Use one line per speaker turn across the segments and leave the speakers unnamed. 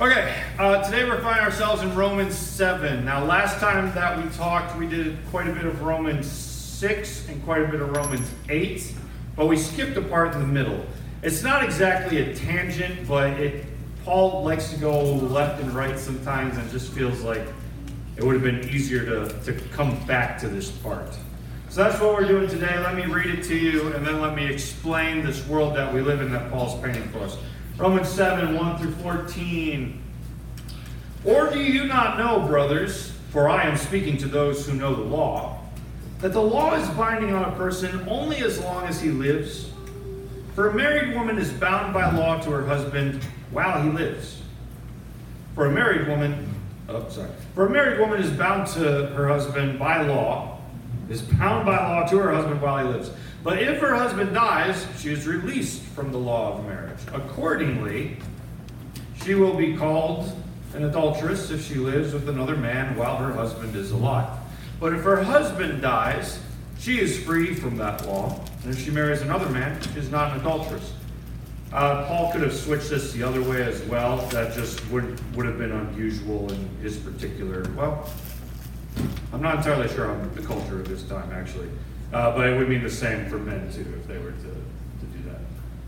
Okay, uh, today we're finding ourselves in Romans 7. Now, last time that we talked, we did quite a bit of Romans 6 and quite a bit of Romans 8, but we skipped a part in the middle. It's not exactly a tangent, but it Paul likes to go left and right sometimes and just feels like it would have been easier to, to come back to this part. So that's what we're doing today. Let me read it to you and then let me explain this world that we live in that Paul's painting for us. Romans 7 1 through 14. Or do you not know, brothers, for I am speaking to those who know the law, that the law is binding on a person only as long as he lives? For a married woman is bound by law to her husband while he lives. For a married woman, oh, sorry. For a married woman is bound to her husband by law is bound by law to her husband while he lives. But if her husband dies, she is released from the law of marriage. Accordingly, she will be called an adulteress if she lives with another man while her husband is alive. But if her husband dies, she is free from that law. And if she marries another man, she is not an adulteress. Uh, Paul could have switched this the other way as well. That just would would have been unusual in his particular. Well, I'm not entirely sure on the culture of this time, actually. Uh, but it would mean the same for men, too, if they were to, to do that.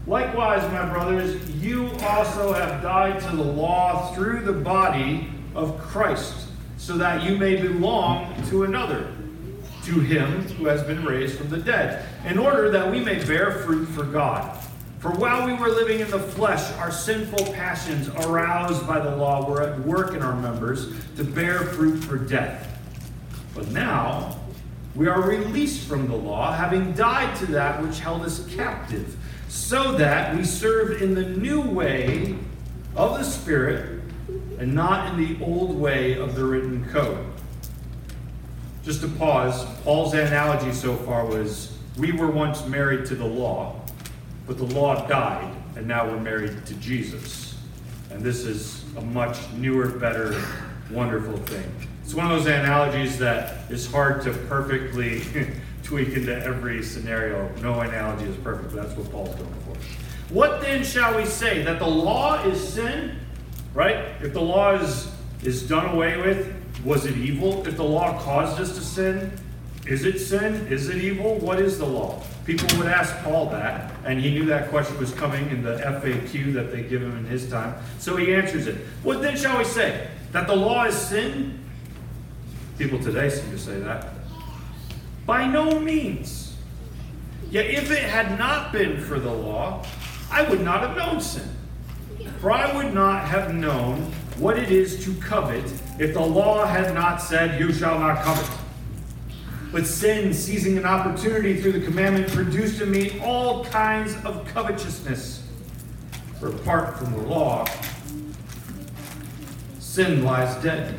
Likewise, my brothers, you also have died to the law through the body of Christ, so that you may belong to another, to him who has been raised from the dead, in order that we may bear fruit for God. For while we were living in the flesh, our sinful passions, aroused by the law, were at work in our members to bear fruit for death. But now we are released from the law, having died to that which held us captive, so that we serve in the new way of the Spirit and not in the old way of the written code. Just to pause, Paul's analogy so far was we were once married to the law, but the law died, and now we're married to Jesus. And this is a much newer, better, wonderful thing. It's one of those analogies that is hard to perfectly tweak into every scenario. No analogy is perfect, but that's what Paul's going for. What then shall we say? That the law is sin? Right? If the law is, is done away with, was it evil? If the law caused us to sin, is it sin? Is it evil? What is the law? People would ask Paul that, and he knew that question was coming in the FAQ that they give him in his time. So he answers it. What then shall we say? That the law is sin? People today seem to say that. By no means. Yet if it had not been for the law, I would not have known sin. For I would not have known what it is to covet if the law had not said, You shall not covet. But sin, seizing an opportunity through the commandment, produced in me all kinds of covetousness. For apart from the law, sin lies dead.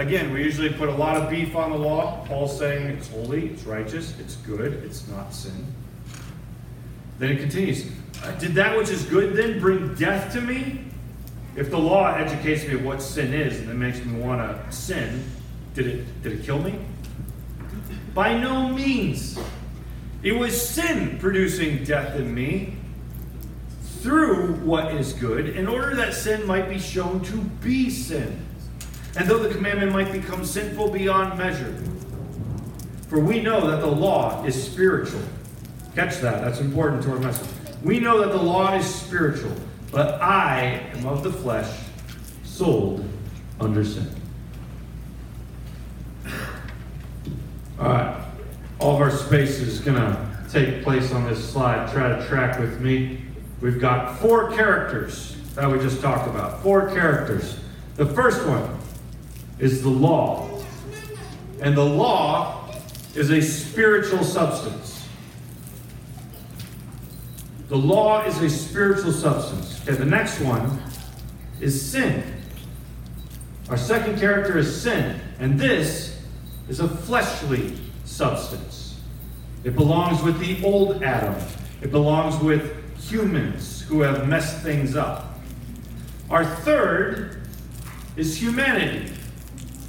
Again, we usually put a lot of beef on the law. Paul's saying it's holy, it's righteous, it's good, it's not sin. Then it continues uh, Did that which is good then bring death to me? If the law educates me of what sin is and then makes me want to sin, did it, did it kill me? By no means. It was sin producing death in me through what is good, in order that sin might be shown to be sin and though the commandment might become sinful beyond measure. For we know that the law is spiritual. Catch that, that's important to our message. We know that the law is spiritual, but I am of the flesh, sold under sin. All right, all of our space is going to take place on this slide. Try to track with me. We've got four characters that we just talked about. Four characters. The first one is the law. And the law is a spiritual substance. The law is a spiritual substance. Okay, the next one is sin. Our second character is sin. And this is a fleshly substance. It belongs with the old Adam. It belongs with humans who have messed things up. Our third is humanity.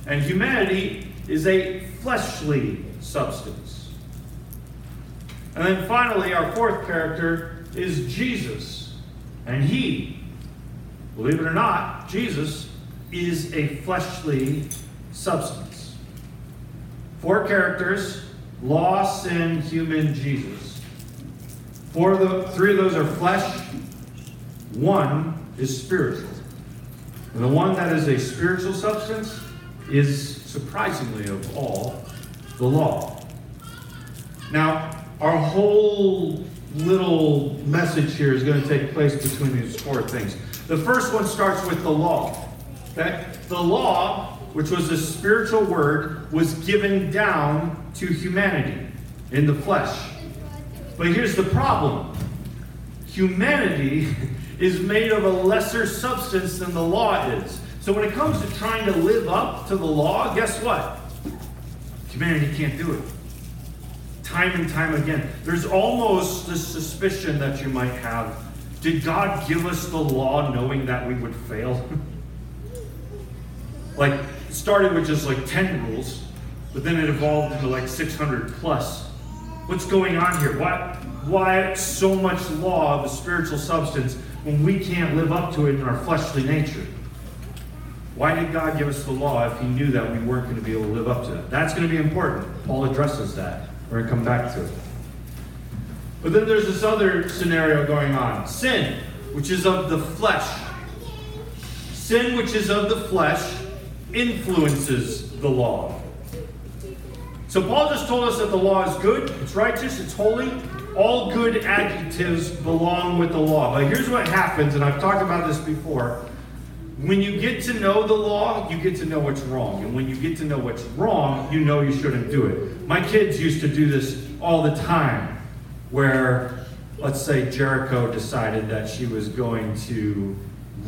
And humanity is a fleshly substance. And then finally, our fourth character is Jesus. And he, believe it or not, Jesus is a fleshly substance. Four characters law, sin, human, Jesus. Four of the three of those are flesh, one is spiritual. And the one that is a spiritual substance is surprisingly of all the law. Now, our whole little message here is going to take place between these four things. The first one starts with the law. Okay? The law, which was a spiritual word, was given down to humanity in the flesh. But here's the problem humanity is made of a lesser substance than the law is. So when it comes to trying to live up to the law, guess what? Humanity can't do it. Time and time again. There's almost this suspicion that you might have. Did God give us the law knowing that we would fail? like, it started with just like 10 rules, but then it evolved into like 600 plus. What's going on here? Why, why so much law of a spiritual substance when we can't live up to it in our fleshly nature? Why did God give us the law if He knew that we weren't going to be able to live up to it? That's going to be important. Paul addresses that. We're going to come back to it. But then there's this other scenario going on sin, which is of the flesh. Sin, which is of the flesh, influences the law. So Paul just told us that the law is good, it's righteous, it's holy. All good adjectives belong with the law. But here's what happens, and I've talked about this before. When you get to know the law, you get to know what's wrong. And when you get to know what's wrong, you know you shouldn't do it. My kids used to do this all the time, where, let's say, Jericho decided that she was going to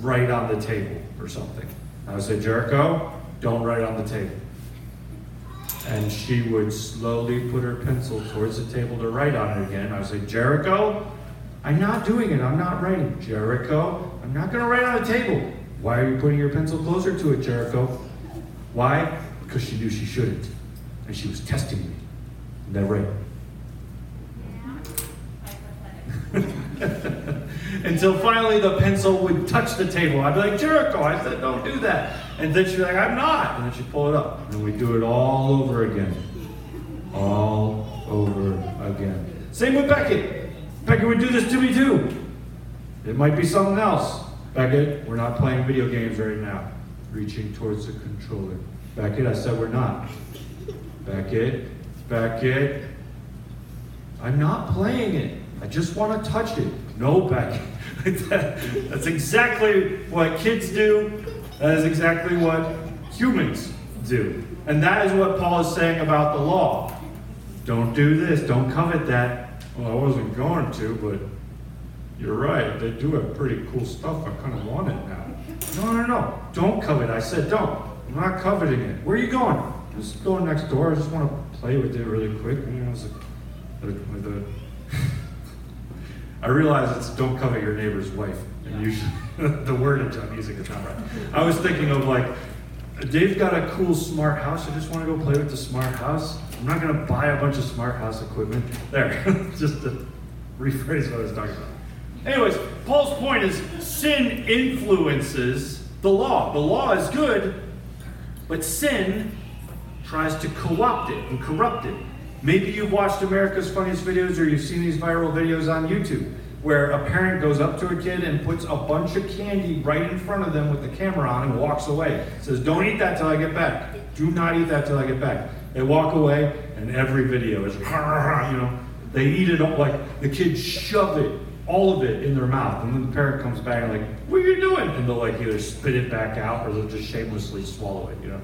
write on the table or something. I would say, Jericho, don't write on the table. And she would slowly put her pencil towards the table to write on it again. I would say, Jericho, I'm not doing it. I'm not writing. Jericho, I'm not going to write on the table. Why are you putting your pencil closer to it, Jericho? Why? Because she knew she shouldn't. And she was testing me. Isn't that right? Until finally the pencil would touch the table. I'd be like, Jericho, I said, don't do that. And then she'd be like, I'm not. And then she'd pull it up. And we'd do it all over again. All over again. Same with Beckett. Beckett would do this to me too. It might be something else. Beckett, we're not playing video games right now. Reaching towards the controller. Beckett, I said we're not. Beckett, Beckett. I'm not playing it. I just want to touch it. No, Beckett. That's exactly what kids do. That is exactly what humans do. And that is what Paul is saying about the law. Don't do this. Don't covet that. Well, I wasn't going to, but you're right. They do have pretty cool stuff. I kind of want it now. No, no, no. Don't covet. I said don't. I'm not coveting it. Where are you going? Just going next door. I just want to play with it really quick. You know, it's like, with a, I realize it's don't covet your neighbor's wife. And usually the word I'm using is not right. I was thinking of like, Dave's got a cool smart house. I just want to go play with the smart house. I'm not going to buy a bunch of smart house equipment. There, just to rephrase what I was talking about. Anyways, Paul's point is sin influences the law. The law is good, but sin tries to co-opt it and corrupt it. Maybe you've watched America's Funniest Videos or you've seen these viral videos on YouTube where a parent goes up to a kid and puts a bunch of candy right in front of them with the camera on and walks away. Says, Don't eat that till I get back. Do not eat that till I get back. They walk away, and every video is, you know, they eat it up like the kids shove it, all of it in their mouth. And then the parent comes back and, like, What are you doing? And they'll, like, either spit it back out or they'll just shamelessly swallow it, you know.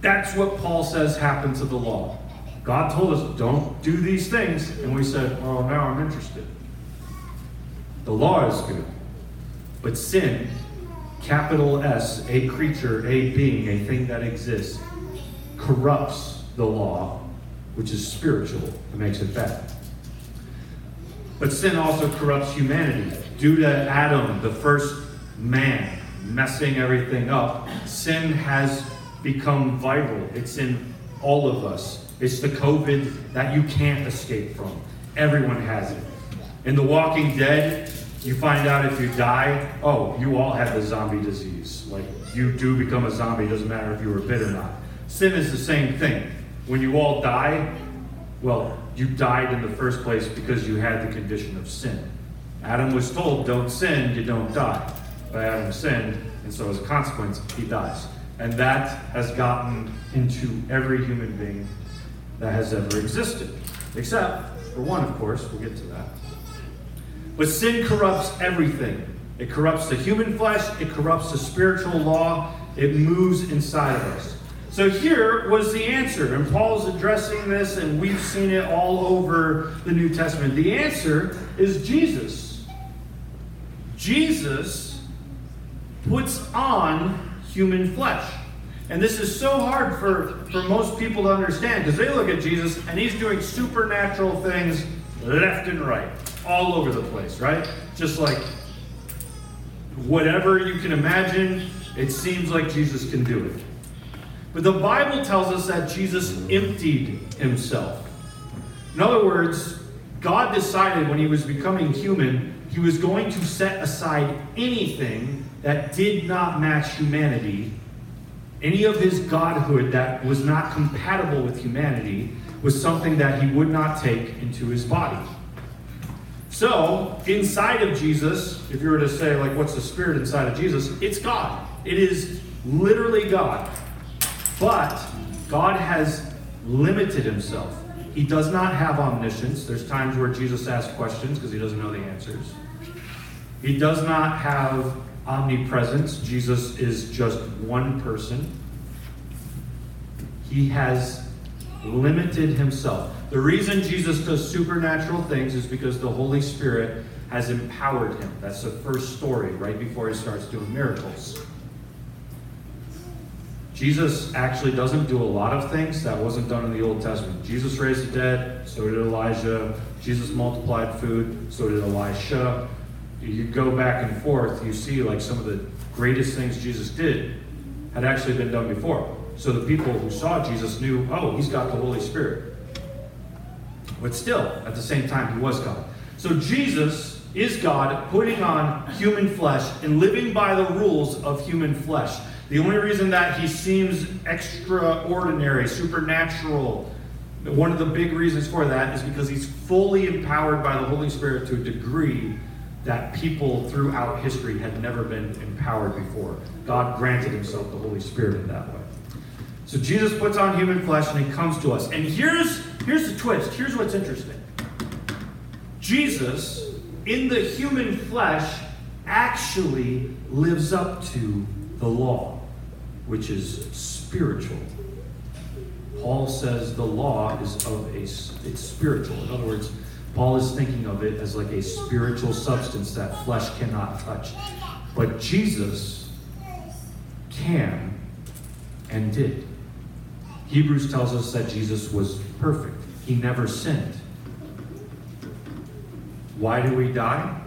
That's what Paul says happened to the law. God told us, don't do these things. And we said, well, now I'm interested. The law is good. But sin, capital S, a creature, a being, a thing that exists, corrupts the law, which is spiritual, and makes it bad. But sin also corrupts humanity. Due to Adam, the first man, messing everything up, sin has become viral. It's in all of us. It's the COVID that you can't escape from. Everyone has it. In The Walking Dead, you find out if you die, oh, you all have the zombie disease. Like, you do become a zombie, doesn't matter if you were bit or not. Sin is the same thing. When you all die, well, you died in the first place because you had the condition of sin. Adam was told, don't sin, you don't die. But Adam sinned, and so as a consequence, he dies. And that has gotten into every human being that has ever existed. Except for one, of course, we'll get to that. But sin corrupts everything. It corrupts the human flesh, it corrupts the spiritual law, it moves inside of us. So here was the answer, and Paul's addressing this, and we've seen it all over the New Testament. The answer is Jesus. Jesus puts on human flesh. And this is so hard for, for most people to understand because they look at Jesus and he's doing supernatural things left and right, all over the place, right? Just like whatever you can imagine, it seems like Jesus can do it. But the Bible tells us that Jesus emptied himself. In other words, God decided when he was becoming human, he was going to set aside anything that did not match humanity. Any of his godhood that was not compatible with humanity was something that he would not take into his body. So, inside of Jesus, if you were to say, like, what's the spirit inside of Jesus? It's God. It is literally God. But God has limited himself. He does not have omniscience. There's times where Jesus asks questions because he doesn't know the answers. He does not have omnipresence. Jesus is just one person. He has limited himself. The reason Jesus does supernatural things is because the Holy Spirit has empowered him. That's the first story, right before he starts doing miracles. Jesus actually doesn't do a lot of things that wasn't done in the Old Testament. Jesus raised the dead, so did Elijah. Jesus multiplied food, so did Elisha. You go back and forth, you see like some of the greatest things Jesus did had actually been done before. So the people who saw Jesus knew, oh, he's got the Holy Spirit. But still, at the same time, he was God. So Jesus is God putting on human flesh and living by the rules of human flesh. The only reason that he seems extraordinary, supernatural, one of the big reasons for that is because he's fully empowered by the Holy Spirit to a degree that people throughout history had never been empowered before. God granted himself the Holy Spirit in that way. So Jesus puts on human flesh and he comes to us. And here's, here's the twist. Here's what's interesting. Jesus, in the human flesh, actually lives up to the law, which is spiritual. Paul says the law is of a it's spiritual. In other words, Paul is thinking of it as like a spiritual substance that flesh cannot touch. But Jesus can and did. Hebrews tells us that Jesus was perfect. He never sinned. Why do we die?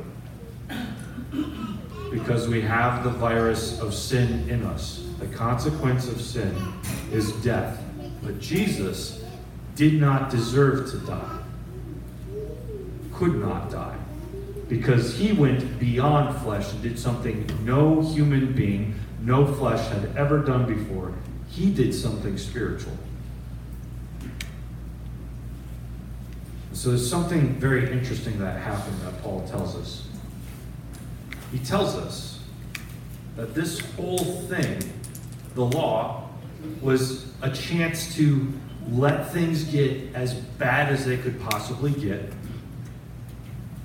Because we have the virus of sin in us. The consequence of sin is death. But Jesus did not deserve to die, could not die, because he went beyond flesh and did something no human being, no flesh had ever done before. He did something spiritual. So there's something very interesting that happened that Paul tells us. He tells us that this whole thing, the law, was a chance to let things get as bad as they could possibly get,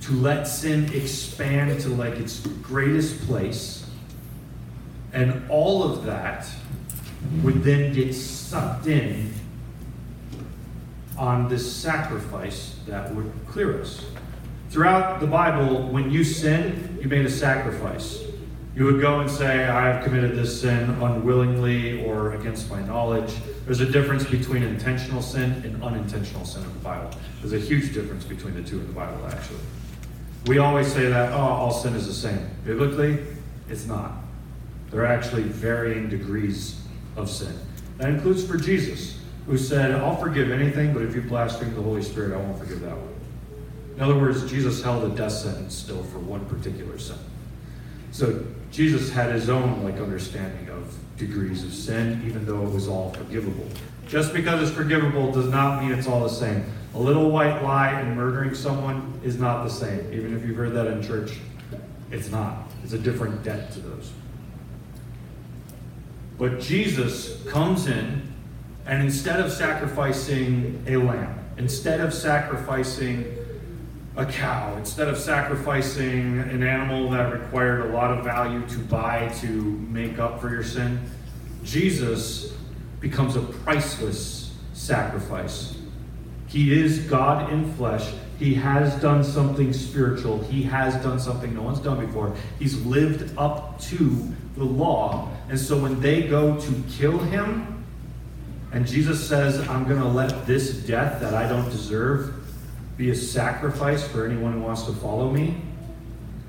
to let sin expand to like its greatest place, and all of that would then get sucked in on this sacrifice that would clear us. Throughout the Bible, when you sinned, you made a sacrifice. You would go and say, I have committed this sin unwillingly or against my knowledge. There's a difference between intentional sin and unintentional sin in the Bible. There's a huge difference between the two in the Bible, actually. We always say that, oh, all sin is the same. Biblically, it's not. There are actually varying degrees of sin. That includes for Jesus, who said, I'll forgive anything, but if you blaspheme the Holy Spirit, I won't forgive that one. In other words, Jesus held a death sentence still for one particular sin. So Jesus had his own like understanding of degrees of sin, even though it was all forgivable. Just because it's forgivable does not mean it's all the same. A little white lie and murdering someone is not the same. Even if you've heard that in church, it's not. It's a different debt to those. But Jesus comes in, and instead of sacrificing a lamb, instead of sacrificing a cow, instead of sacrificing an animal that required a lot of value to buy to make up for your sin, Jesus becomes a priceless sacrifice. He is God in flesh. He has done something spiritual. He has done something no one's done before. He's lived up to the law. And so when they go to kill him, and Jesus says, I'm going to let this death that I don't deserve be a sacrifice for anyone who wants to follow me,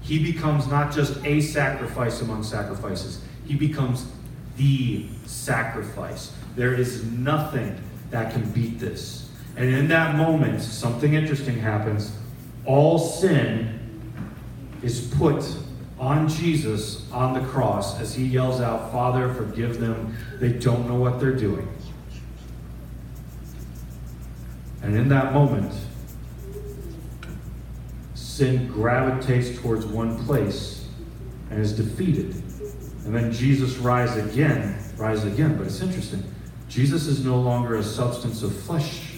he becomes not just a sacrifice among sacrifices, he becomes the sacrifice. There is nothing that can beat this. And in that moment, something interesting happens. All sin is put on Jesus on the cross as he yells out, Father, forgive them. They don't know what they're doing. And in that moment, sin gravitates towards one place and is defeated. And then Jesus rise again, rise again. But it's interesting. Jesus is no longer a substance of flesh.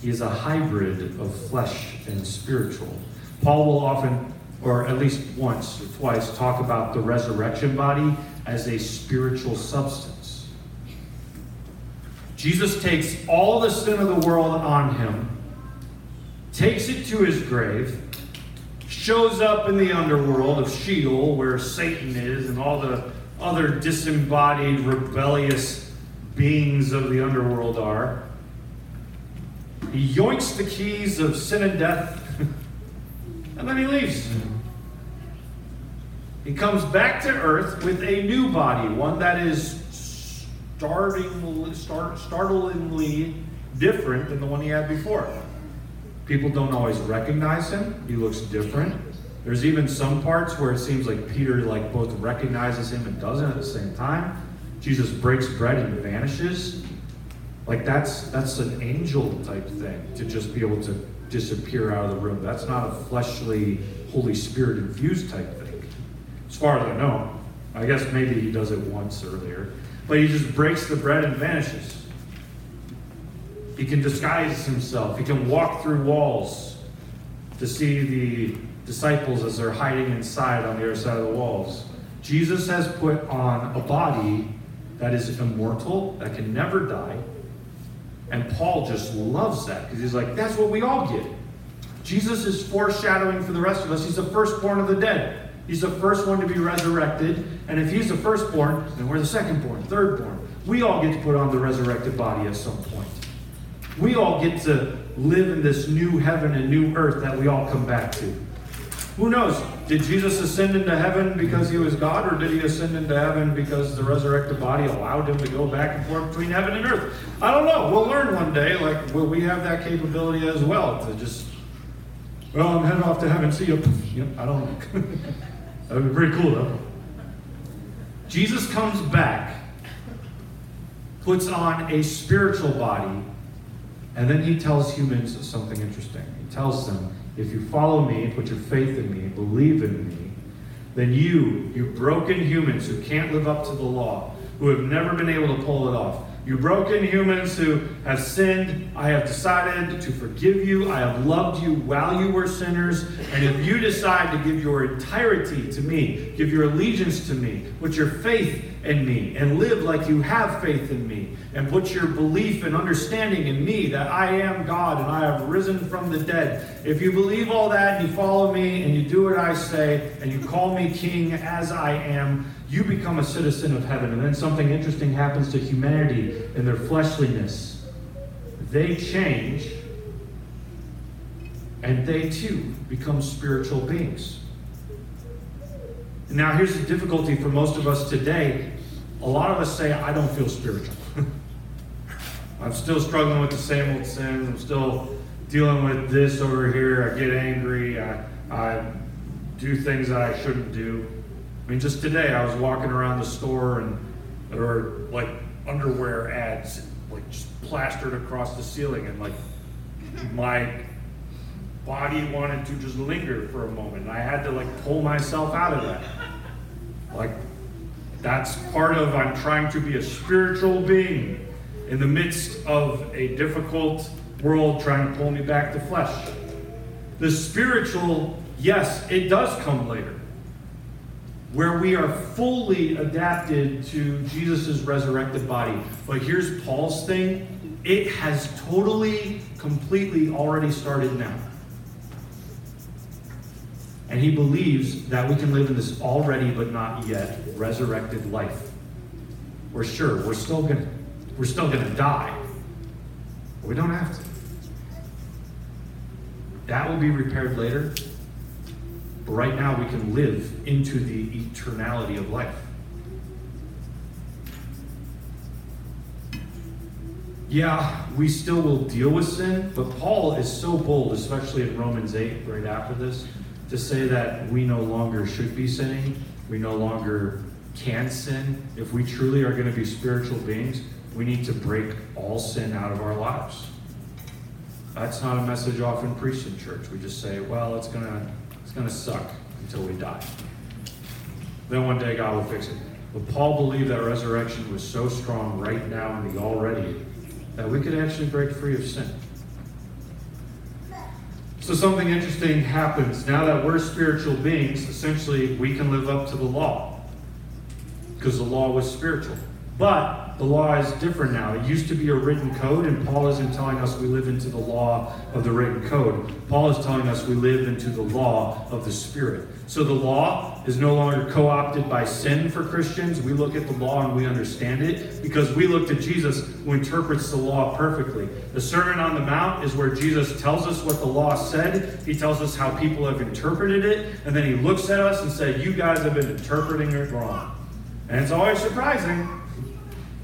He is a hybrid of flesh and spiritual. Paul will often, or at least once or twice, talk about the resurrection body as a spiritual substance. Jesus takes all the sin of the world on him takes it to his grave, shows up in the underworld of Sheol, where Satan is, and all the other disembodied, rebellious beings of the underworld are. He yoinks the keys of sin and death, and then he leaves. He comes back to earth with a new body, one that is startlingly, startlingly different than the one he had before. People don't always recognize him. He looks different. There's even some parts where it seems like Peter like both recognizes him and doesn't at the same time. Jesus breaks bread and vanishes. Like that's that's an angel type thing to just be able to disappear out of the room. That's not a fleshly Holy Spirit infused type thing. As far as I know. I guess maybe he does it once earlier. But he just breaks the bread and vanishes. He can disguise himself. He can walk through walls to see the disciples as they're hiding inside on the other side of the walls. Jesus has put on a body that is immortal, that can never die. And Paul just loves that because he's like, that's what we all get. Jesus is foreshadowing for the rest of us. He's the firstborn of the dead. He's the first one to be resurrected. And if he's the firstborn, then we're the secondborn, thirdborn. We all get to put on the resurrected body at some point. We all get to live in this new heaven and new earth that we all come back to. Who knows? Did Jesus ascend into heaven because he was God, or did he ascend into heaven because the resurrected body allowed him to go back and forth between heaven and earth? I don't know. We'll learn one day. Like, will we have that capability as well to just, well, I'm heading off to heaven. See you. Yep, I don't know. that would be pretty cool, though. Jesus comes back, puts on a spiritual body and then he tells humans something interesting. He tells them, if you follow me, put your faith in me, believe in me, then you, you broken humans who can't live up to the law, who have never been able to pull it off, You broken humans who have sinned, I have decided to forgive you. I have loved you while you were sinners. And if you decide to give your entirety to me, give your allegiance to me, put your faith in me, and live like you have faith in me, and put your belief and understanding in me that I am God and I have risen from the dead, if you believe all that and you follow me and you do what I say and you call me king as I am, you become a citizen of heaven. And then something interesting happens to humanity in their fleshliness. They change, and they too become spiritual beings. Now, here's the difficulty for most of us today. A lot of us say, I don't feel spiritual. I'm still struggling with the same old sins. I'm still dealing with this over here. I get angry. I, I do things that I shouldn't do. I mean, just today I was walking around the store and there were like underwear ads like just plastered across the ceiling and like my body wanted to just linger for a moment. And I had to like pull myself out of that. Like that's part of I'm trying to be a spiritual being in the midst of a difficult world trying to pull me back to flesh. The spiritual, yes, it does come later where we are fully adapted to Jesus' resurrected body. But here's Paul's thing it has totally, completely already started now. And he believes that we can live in this already but not yet resurrected life. We're sure we're still gonna we're still gonna die. But we don't have to. That will be repaired later. But right now, we can live into the eternality of life. Yeah, we still will deal with sin, but Paul is so bold, especially in Romans 8, right after this, to say that we no longer should be sinning, we no longer can sin. If we truly are going to be spiritual beings, we need to break all sin out of our lives. That's not a message often preached in church. We just say, well, it's going to going to suck until we die. Then one day God will fix it. But Paul believed that resurrection was so strong right now in the already that we could actually break free of sin. So something interesting happens. Now that we're spiritual beings, essentially we can live up to the law because the law was spiritual. But the law is different now. It used to be a written code, and Paul isn't telling us we live into the law of the written code. Paul is telling us we live into the law of the Spirit. So the law is no longer co opted by sin for Christians. We look at the law and we understand it because we look to Jesus who interprets the law perfectly. The Sermon on the Mount is where Jesus tells us what the law said, he tells us how people have interpreted it, and then he looks at us and says, You guys have been interpreting it wrong. And it's always surprising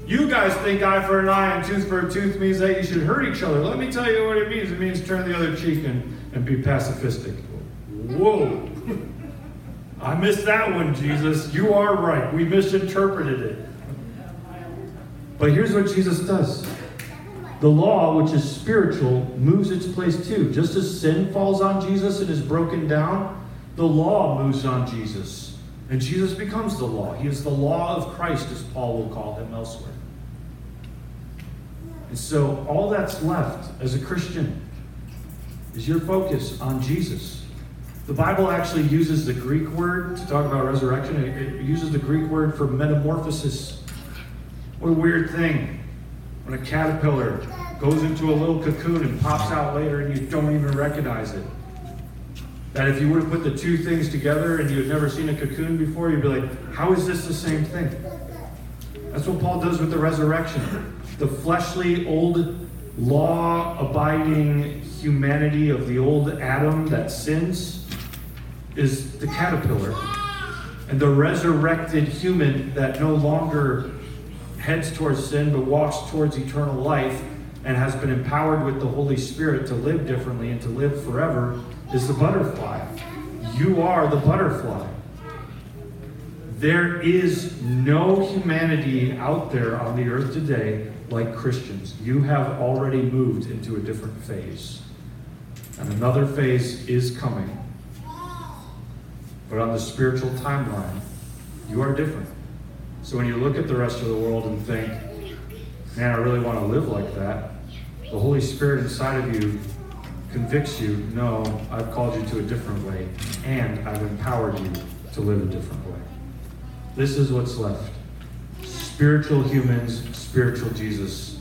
you guys think eye for an eye and tooth for a tooth means that you should hurt each other. Let me tell you what it means. It means turn the other cheek and, and be pacifistic. Whoa. I missed that one, Jesus. You are right. We misinterpreted it. But here's what Jesus does the law, which is spiritual, moves its place too. Just as sin falls on Jesus and is broken down, the law moves on Jesus. And Jesus becomes the law. He is the law of Christ, as Paul will call him elsewhere. And so all that's left as a Christian is your focus on Jesus. The Bible actually uses the Greek word to talk about resurrection. It, uses the Greek word for metamorphosis. What a weird thing when a caterpillar goes into a little cocoon and pops out later and you don't even recognize it. That if you would have put the two things together and you had never seen a cocoon before, you'd be like, how is this the same thing? That's what Paul does with the resurrection. The fleshly, old, law abiding humanity of the old Adam that sins is the caterpillar. And the resurrected human that no longer heads towards sin but walks towards eternal life and has been empowered with the Holy Spirit to live differently and to live forever is the butterfly. You are the butterfly. There is no humanity out there on the earth today like Christians. You have already moved into a different phase. And another phase is coming. But on the spiritual timeline, you are different. So when you look at the rest of the world and think, man, I really want to live like that, the Holy Spirit inside of you convicts you, no, I've called you to a different way, and I've empowered you to live a different way. This is what's left spiritual humans, spiritual Jesus,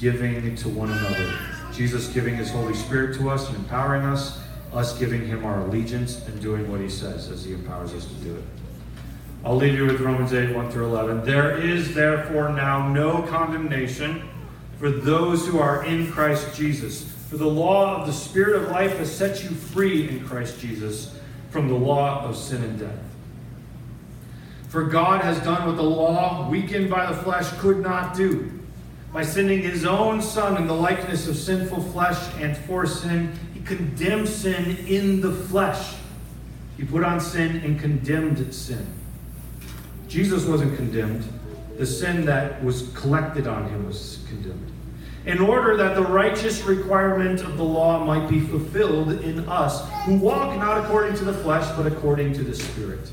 giving to one another. Jesus giving his Holy Spirit to us and empowering us, us giving him our allegiance and doing what he says as he empowers us to do it. I'll leave you with Romans 8, 1 through 11. There is therefore now no condemnation for those who are in Christ Jesus. For the law of the Spirit of life has set you free in Christ Jesus from the law of sin and death. For God has done what the law, weakened by the flesh, could not do. By sending his own Son in the likeness of sinful flesh and for sin, he condemned sin in the flesh. He put on sin and condemned sin. Jesus wasn't condemned. The sin that was collected on him was condemned. In order that the righteous requirement of the law might be fulfilled in us, who walk not according to the flesh, but according to the Spirit.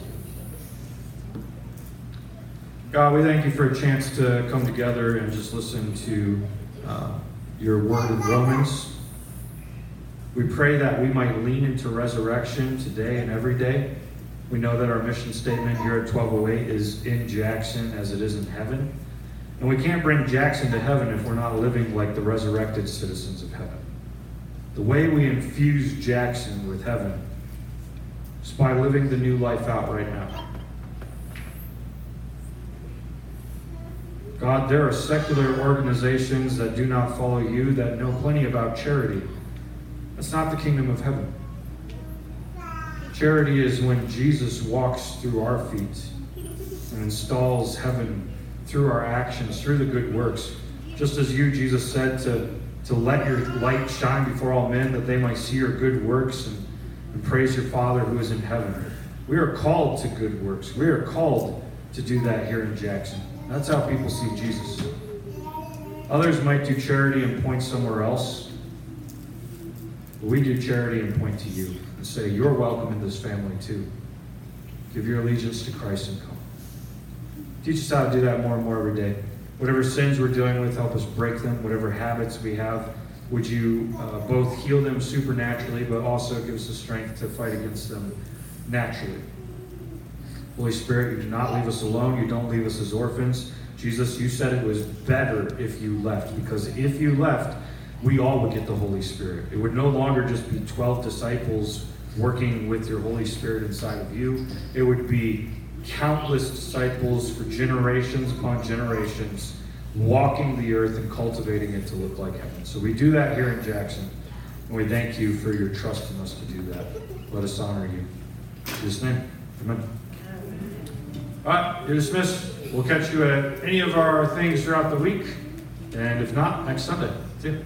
God, we thank you for a chance to come together and just listen to uh, your word in Romans. We pray that we might lean into resurrection today and every day. We know that our mission statement here at 1208 is in Jackson as it is in heaven. And we can't bring Jackson to heaven if we're not living like the resurrected citizens of heaven. The way we infuse Jackson with heaven is by living the new life out right now. God, there are secular organizations that do not follow you that know plenty about charity. That's not the kingdom of heaven. Charity is when Jesus walks through our feet and installs heaven through our actions, through the good works. Just as you, Jesus, said to, to let your light shine before all men that they might see your good works and, and praise your Father who is in heaven. We are called to good works. We are called to do that here in Jackson. That's how people see Jesus. Others might do charity and point somewhere else. But we do charity and point to you and say, You're welcome in this family too. Give your allegiance to Christ and come. Teach us how to do that more and more every day. Whatever sins we're dealing with, help us break them. Whatever habits we have, would you uh, both heal them supernaturally, but also give us the strength to fight against them naturally. Holy Spirit, you do not leave us alone. You don't leave us as orphans. Jesus, you said it was better if you left, because if you left, we all would get the Holy Spirit. It would no longer just be 12 disciples working with your Holy Spirit inside of you, it would be countless disciples for generations upon generations walking the earth and cultivating it to look like heaven. So we do that here in Jackson, and we thank you for your trust in us to do that. Let us honor you. In Jesus' name, amen. All right, you're dismissed. We'll catch you at any of our things throughout the week, and if not, next Sunday. See you.